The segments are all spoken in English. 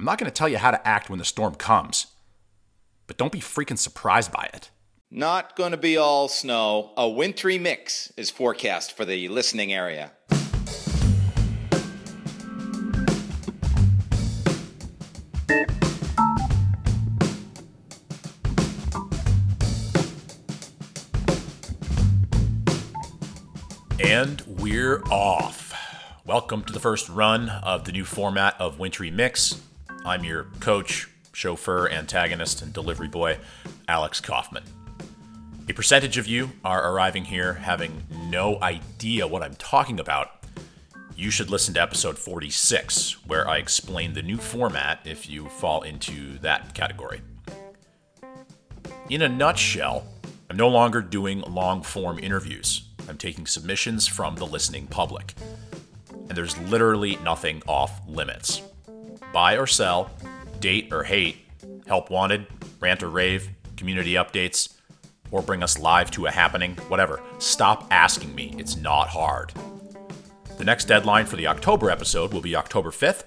I'm not going to tell you how to act when the storm comes, but don't be freaking surprised by it. Not going to be all snow. A wintry mix is forecast for the listening area. And we're off. Welcome to the first run of the new format of Wintry Mix. I'm your coach, chauffeur, antagonist, and delivery boy, Alex Kaufman. A percentage of you are arriving here having no idea what I'm talking about. You should listen to episode 46, where I explain the new format if you fall into that category. In a nutshell, I'm no longer doing long form interviews. I'm taking submissions from the listening public. And there's literally nothing off limits. Buy or sell, date or hate, help wanted, rant or rave, community updates, or bring us live to a happening, whatever. Stop asking me. It's not hard. The next deadline for the October episode will be October 5th.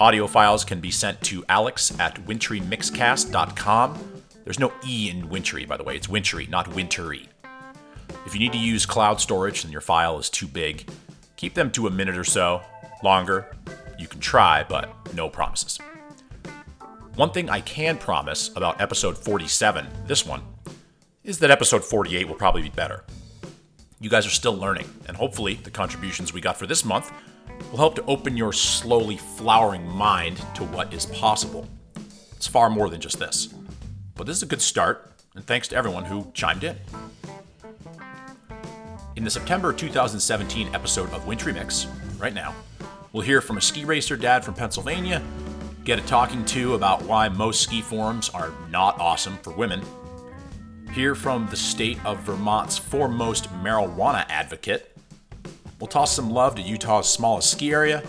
Audio files can be sent to alex at wintrymixcast.com. There's no E in wintry, by the way. It's wintry, not wintery. If you need to use cloud storage and your file is too big, keep them to a minute or so. Longer, you can try, but no promises. One thing I can promise about episode 47, this one, is that episode 48 will probably be better. You guys are still learning, and hopefully, the contributions we got for this month will help to open your slowly flowering mind to what is possible. It's far more than just this. But this is a good start, and thanks to everyone who chimed in. In the September 2017 episode of Wintry Mix, right now, we'll hear from a ski racer dad from Pennsylvania, get a talking to about why most ski forums are not awesome for women, hear from the state of Vermont's foremost marijuana advocate, we'll toss some love to Utah's smallest ski area,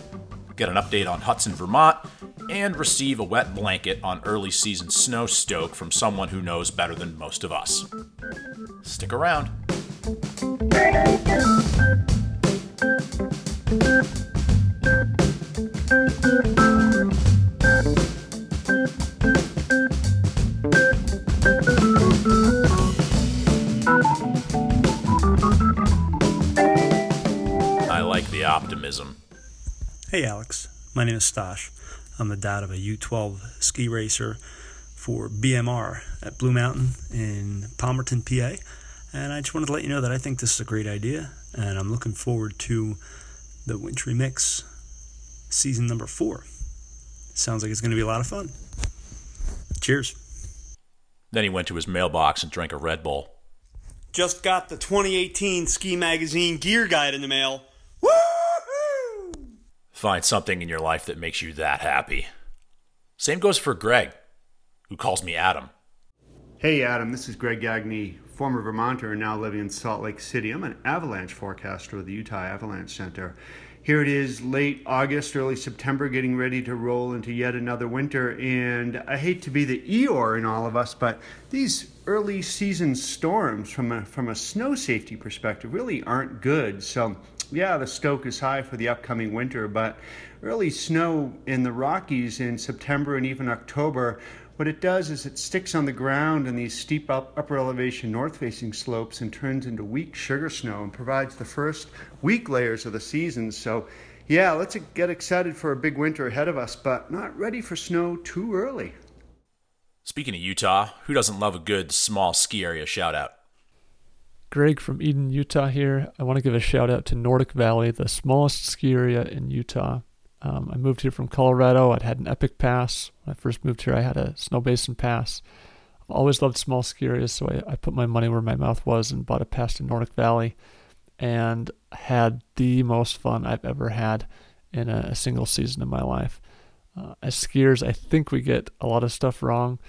get an update on Hudson, Vermont, and receive a wet blanket on early season snow stoke from someone who knows better than most of us. Stick around. My name is Stash. I'm the dad of a U12 ski racer for BMR at Blue Mountain in Palmerton, PA. And I just wanted to let you know that I think this is a great idea, and I'm looking forward to the Wintry Mix season number four. Sounds like it's going to be a lot of fun. Cheers. Then he went to his mailbox and drank a Red Bull. Just got the 2018 Ski Magazine Gear Guide in the mail. Find something in your life that makes you that happy. Same goes for Greg, who calls me Adam. Hey Adam, this is Greg Gagne, former Vermonter and now living in Salt Lake City. I'm an avalanche forecaster with the Utah Avalanche Center. Here it is, late August, early September, getting ready to roll into yet another winter. And I hate to be the Eeyore in all of us, but these early season storms, from a from a snow safety perspective, really aren't good. So yeah, the stoke is high for the upcoming winter, but early snow in the Rockies in September and even October what it does is it sticks on the ground in these steep up, upper elevation north facing slopes and turns into weak sugar snow and provides the first weak layers of the season. So, yeah, let's get excited for a big winter ahead of us, but not ready for snow too early. Speaking of Utah, who doesn't love a good small ski area shout out? Greg from Eden, Utah here. I want to give a shout out to Nordic Valley, the smallest ski area in Utah. Um, I moved here from Colorado. I'd had an Epic Pass. When I first moved here, I had a Snowbasin Pass. I've always loved small ski areas, so I, I put my money where my mouth was and bought a pass to Nordic Valley and had the most fun I've ever had in a, a single season in my life. Uh, as skiers, I think we get a lot of stuff wrong,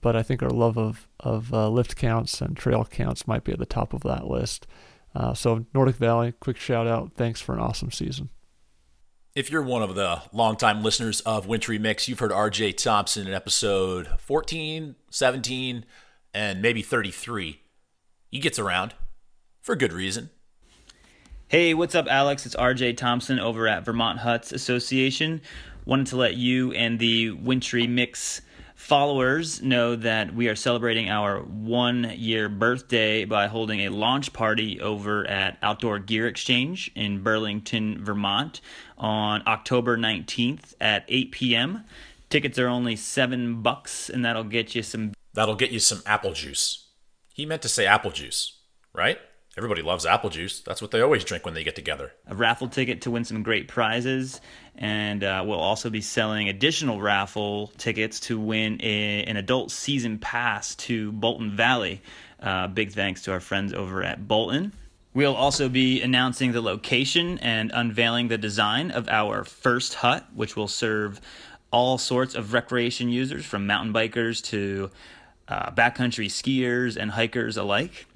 but I think our love of, of uh, lift counts and trail counts might be at the top of that list. Uh, so, Nordic Valley, quick shout out. Thanks for an awesome season. If you're one of the longtime listeners of Wintry Mix, you've heard RJ Thompson in episode 14, 17, and maybe 33. He gets around for good reason. Hey, what's up, Alex? It's RJ Thompson over at Vermont Huts Association. wanted to let you and the Wintry Mix followers know that we are celebrating our one year birthday by holding a launch party over at Outdoor Gear Exchange in Burlington, Vermont on October 19th at 8 p.m. Tickets are only seven bucks, and that'll get you some. That'll get you some apple juice. He meant to say apple juice, right? Everybody loves apple juice. That's what they always drink when they get together. A raffle ticket to win some great prizes, and uh, we'll also be selling additional raffle tickets to win a, an adult season pass to Bolton Valley. Uh, big thanks to our friends over at Bolton. We'll also be announcing the location and unveiling the design of our first hut, which will serve all sorts of recreation users from mountain bikers to uh, backcountry skiers and hikers alike.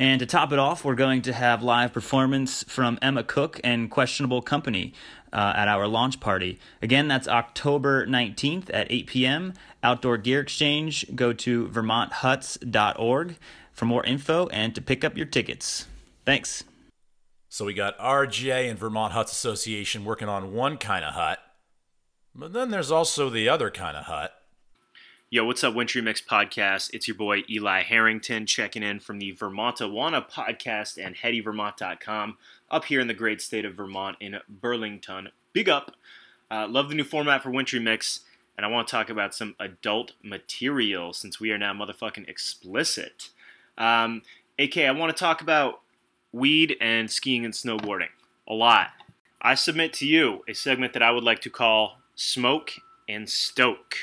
And to top it off, we're going to have live performance from Emma Cook and Questionable Company uh, at our launch party. Again, that's October 19th at 8 p.m. Outdoor Gear Exchange. Go to vermonthuts.org for more info and to pick up your tickets. Thanks. So we got RJ and Vermont Huts Association working on one kind of hut, but then there's also the other kind of hut. Yo, what's up, Wintry Mix Podcast? It's your boy Eli Harrington checking in from the Vermontawana podcast and HeadyVermont.com up here in the great state of Vermont in Burlington. Big up. Uh, love the new format for Wintry Mix, and I want to talk about some adult material since we are now motherfucking explicit. Um, AK, I want to talk about weed and skiing and snowboarding a lot. I submit to you a segment that I would like to call Smoke and Stoke.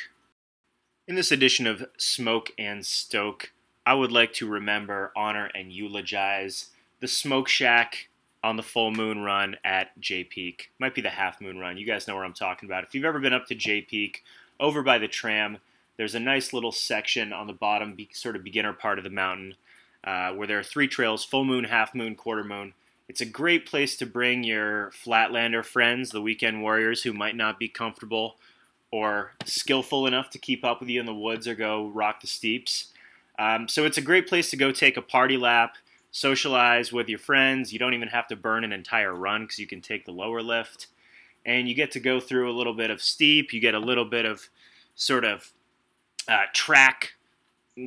In this edition of Smoke and Stoke, I would like to remember, honor, and eulogize the Smoke Shack on the full moon run at Jay Peak. Might be the half moon run. You guys know where I'm talking about. If you've ever been up to Jay Peak, over by the tram, there's a nice little section on the bottom, sort of beginner part of the mountain, uh, where there are three trails full moon, half moon, quarter moon. It's a great place to bring your Flatlander friends, the weekend warriors who might not be comfortable or skillful enough to keep up with you in the woods or go rock the steeps. Um, so it's a great place to go take a party lap, socialize with your friends. You don't even have to burn an entire run because you can take the lower lift. And you get to go through a little bit of steep. You get a little bit of sort of uh, track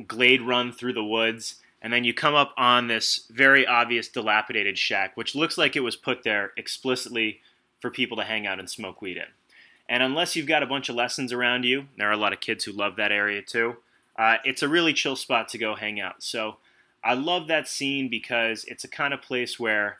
glade run through the woods. And then you come up on this very obvious dilapidated shack, which looks like it was put there explicitly for people to hang out and smoke weed in. And unless you've got a bunch of lessons around you, there are a lot of kids who love that area too. Uh, it's a really chill spot to go hang out. So I love that scene because it's a kind of place where,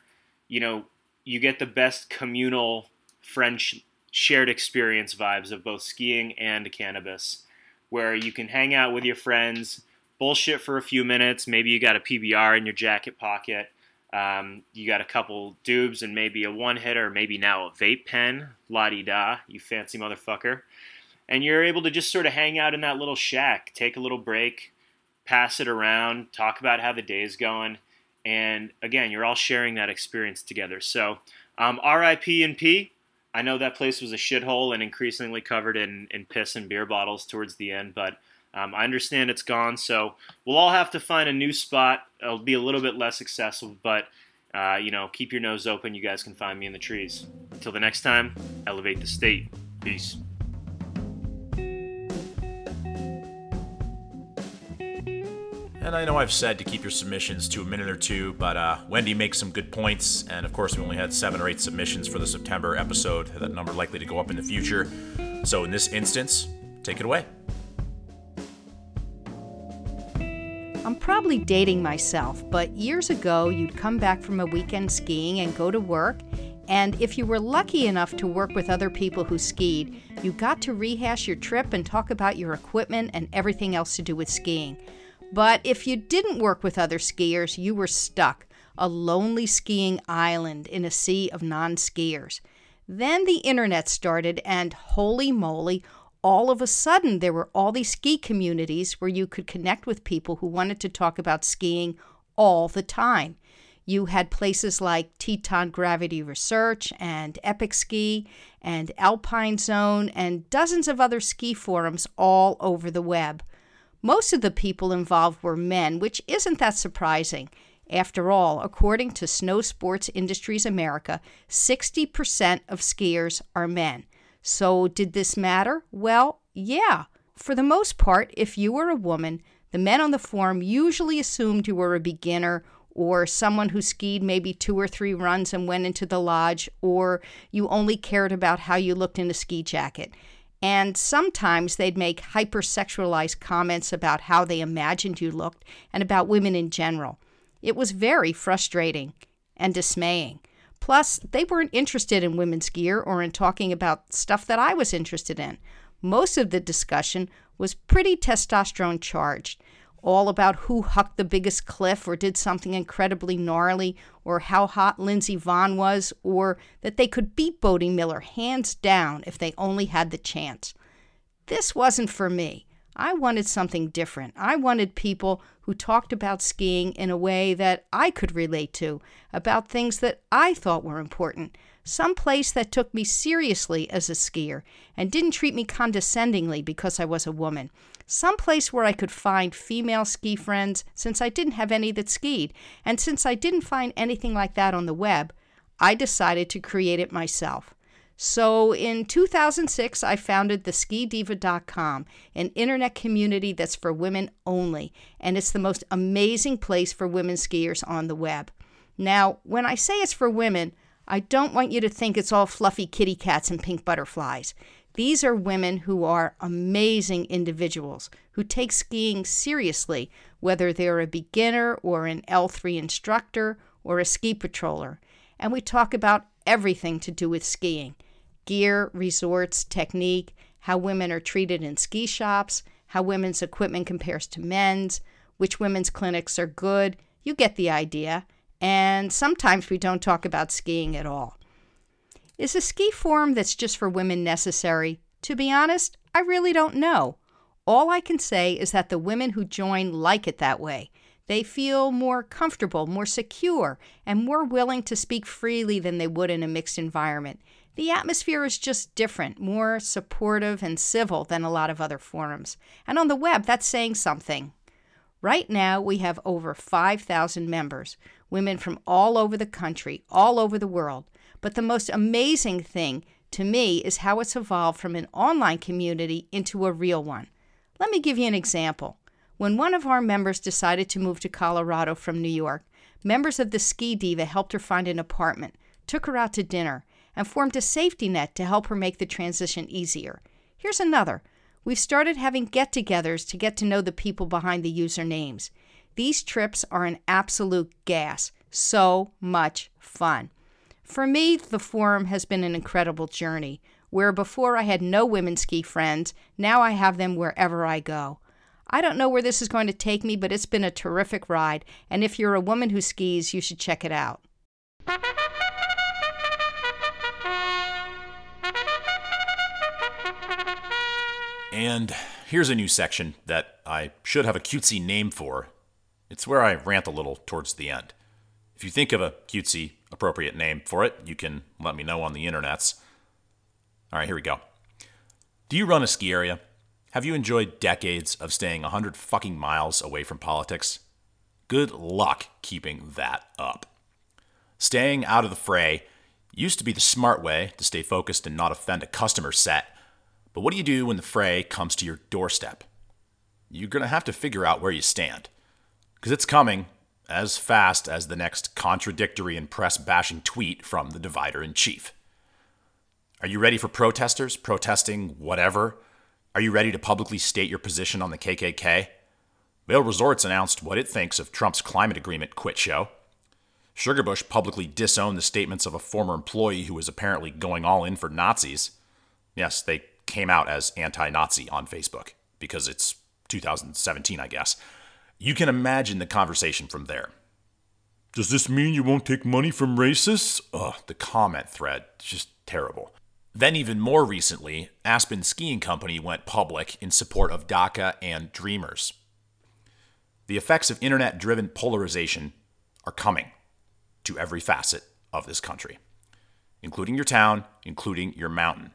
you know, you get the best communal, French shared experience vibes of both skiing and cannabis, where you can hang out with your friends, bullshit for a few minutes. Maybe you got a PBR in your jacket pocket um, you got a couple dubs and maybe a one hitter, maybe now a vape pen. La di da, you fancy motherfucker. And you're able to just sort of hang out in that little shack, take a little break, pass it around, talk about how the day's going. And again, you're all sharing that experience together. So, um, RIP and P. I know that place was a shithole and increasingly covered in, in piss and beer bottles towards the end, but um, I understand it's gone, so we'll all have to find a new spot. It'll be a little bit less accessible, but uh, you know, keep your nose open. You guys can find me in the trees. Until the next time, elevate the state. Peace. And I know I've said to keep your submissions to a minute or two, but uh, Wendy makes some good points. And of course, we only had seven or eight submissions for the September episode. That number likely to go up in the future. So in this instance, take it away. Probably dating myself, but years ago, you'd come back from a weekend skiing and go to work. And if you were lucky enough to work with other people who skied, you got to rehash your trip and talk about your equipment and everything else to do with skiing. But if you didn't work with other skiers, you were stuck, a lonely skiing island in a sea of non skiers. Then the internet started, and holy moly, all of a sudden there were all these ski communities where you could connect with people who wanted to talk about skiing all the time. You had places like Teton Gravity Research and Epic Ski and Alpine Zone and dozens of other ski forums all over the web. Most of the people involved were men, which isn't that surprising. After all, according to Snow Sports Industries America, 60% of skiers are men. So, did this matter? Well, yeah. For the most part, if you were a woman, the men on the forum usually assumed you were a beginner or someone who skied maybe two or three runs and went into the lodge, or you only cared about how you looked in a ski jacket. And sometimes they'd make hypersexualized comments about how they imagined you looked and about women in general. It was very frustrating and dismaying. Plus, they weren't interested in women's gear or in talking about stuff that I was interested in. Most of the discussion was pretty testosterone charged, all about who hucked the biggest cliff or did something incredibly gnarly, or how hot Lindsey Vonn was, or that they could beat Bode Miller hands down if they only had the chance. This wasn't for me. I wanted something different. I wanted people who talked about skiing in a way that I could relate to, about things that I thought were important, some place that took me seriously as a skier and didn't treat me condescendingly because I was a woman, some place where I could find female ski friends since I didn't have any that skied, and since I didn't find anything like that on the web, I decided to create it myself. So in 2006, I founded theskidiva.com, an internet community that's for women only, and it's the most amazing place for women skiers on the web. Now, when I say it's for women, I don't want you to think it's all fluffy kitty cats and pink butterflies. These are women who are amazing individuals who take skiing seriously, whether they're a beginner or an L3 instructor or a ski patroller. And we talk about everything to do with skiing gear, resorts, technique, how women are treated in ski shops, how women's equipment compares to men's, which women's clinics are good. You get the idea. And sometimes we don't talk about skiing at all. Is a ski forum that's just for women necessary? To be honest, I really don't know. All I can say is that the women who join like it that way. They feel more comfortable, more secure, and more willing to speak freely than they would in a mixed environment. The atmosphere is just different, more supportive and civil than a lot of other forums. And on the web, that's saying something. Right now, we have over 5,000 members, women from all over the country, all over the world. But the most amazing thing to me is how it's evolved from an online community into a real one. Let me give you an example. When one of our members decided to move to Colorado from New York, members of the Ski Diva helped her find an apartment, took her out to dinner, and formed a safety net to help her make the transition easier. Here's another. We've started having get togethers to get to know the people behind the usernames. These trips are an absolute gas. So much fun. For me, the forum has been an incredible journey. Where before I had no women ski friends, now I have them wherever I go. I don't know where this is going to take me, but it's been a terrific ride, and if you're a woman who skis, you should check it out. And here's a new section that I should have a cutesy name for. It's where I rant a little towards the end. If you think of a cutesy appropriate name for it, you can let me know on the internets. All right, here we go. Do you run a ski area? Have you enjoyed decades of staying 100 fucking miles away from politics? Good luck keeping that up. Staying out of the fray used to be the smart way to stay focused and not offend a customer set. But what do you do when the fray comes to your doorstep? You're going to have to figure out where you stand. Because it's coming as fast as the next contradictory and press bashing tweet from the divider in chief. Are you ready for protesters protesting whatever? Are you ready to publicly state your position on the KKK? Vail Resorts announced what it thinks of Trump's climate agreement quit show. Sugarbush publicly disowned the statements of a former employee who was apparently going all in for Nazis. Yes, they came out as anti Nazi on Facebook because it's 2017, I guess. You can imagine the conversation from there. Does this mean you won't take money from racists? Ugh, the comment thread, just terrible. Then, even more recently, Aspen Skiing Company went public in support of DACA and Dreamers. The effects of internet driven polarization are coming to every facet of this country, including your town, including your mountain.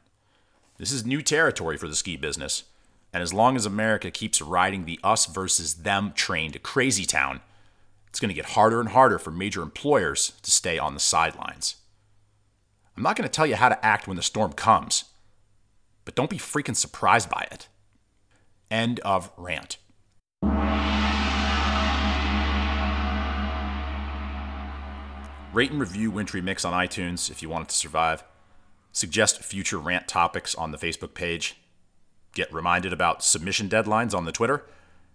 This is new territory for the ski business, and as long as America keeps riding the us versus them train to crazy town, it's going to get harder and harder for major employers to stay on the sidelines. I'm not going to tell you how to act when the storm comes, but don't be freaking surprised by it. End of rant. Rate and review Wintry Mix on iTunes if you want it to survive. Suggest future rant topics on the Facebook page. Get reminded about submission deadlines on the Twitter.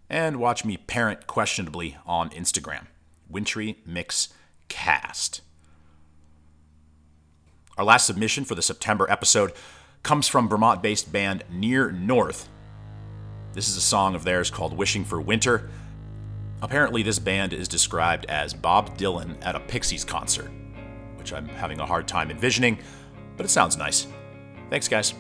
And watch me parent questionably on Instagram. Wintry Mix Cast. Our last submission for the September episode comes from Vermont based band Near North. This is a song of theirs called Wishing for Winter. Apparently, this band is described as Bob Dylan at a Pixies concert, which I'm having a hard time envisioning, but it sounds nice. Thanks, guys.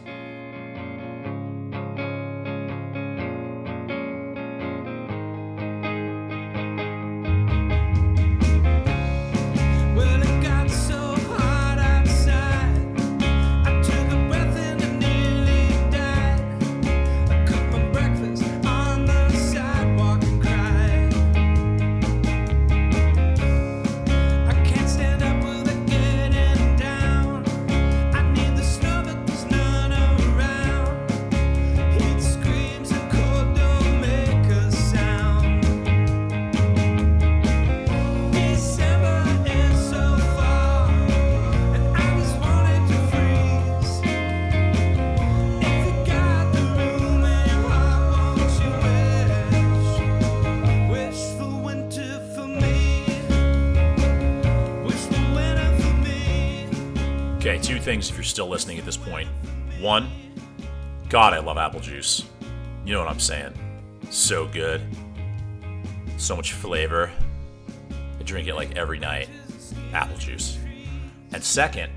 Things if you're still listening at this point. One, God, I love apple juice. You know what I'm saying? So good. So much flavor. I drink it like every night. Apple juice. And second,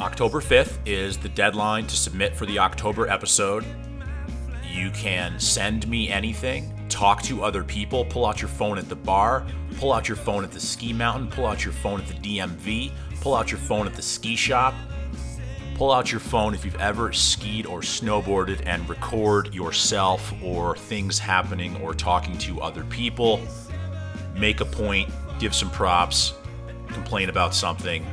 October 5th is the deadline to submit for the October episode. You can send me anything, talk to other people, pull out your phone at the bar, pull out your phone at the ski mountain, pull out your phone at the DMV, pull out your phone at the ski shop. Pull out your phone if you've ever skied or snowboarded and record yourself or things happening or talking to other people. Make a point, give some props, complain about something.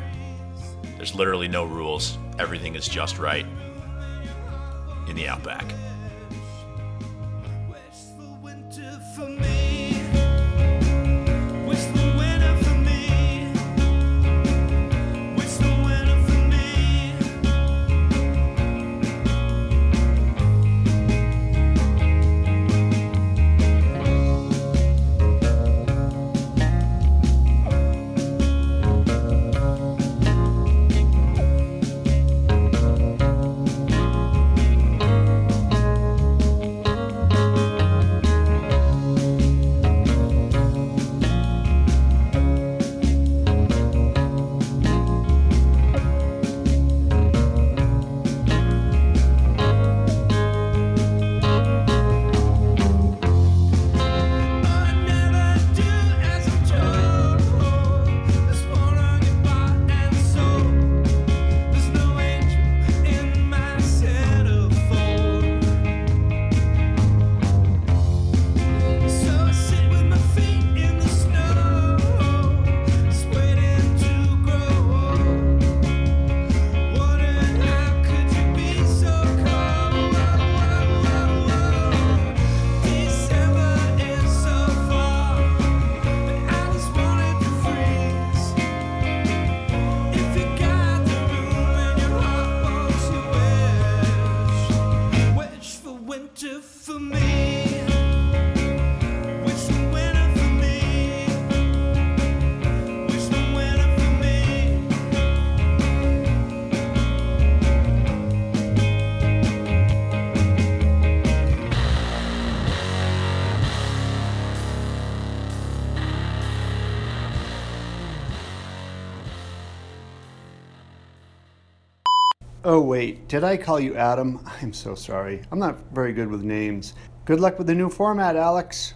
There's literally no rules. Everything is just right in the Outback. Oh, wait, did I call you Adam? I'm so sorry. I'm not very good with names. Good luck with the new format, Alex.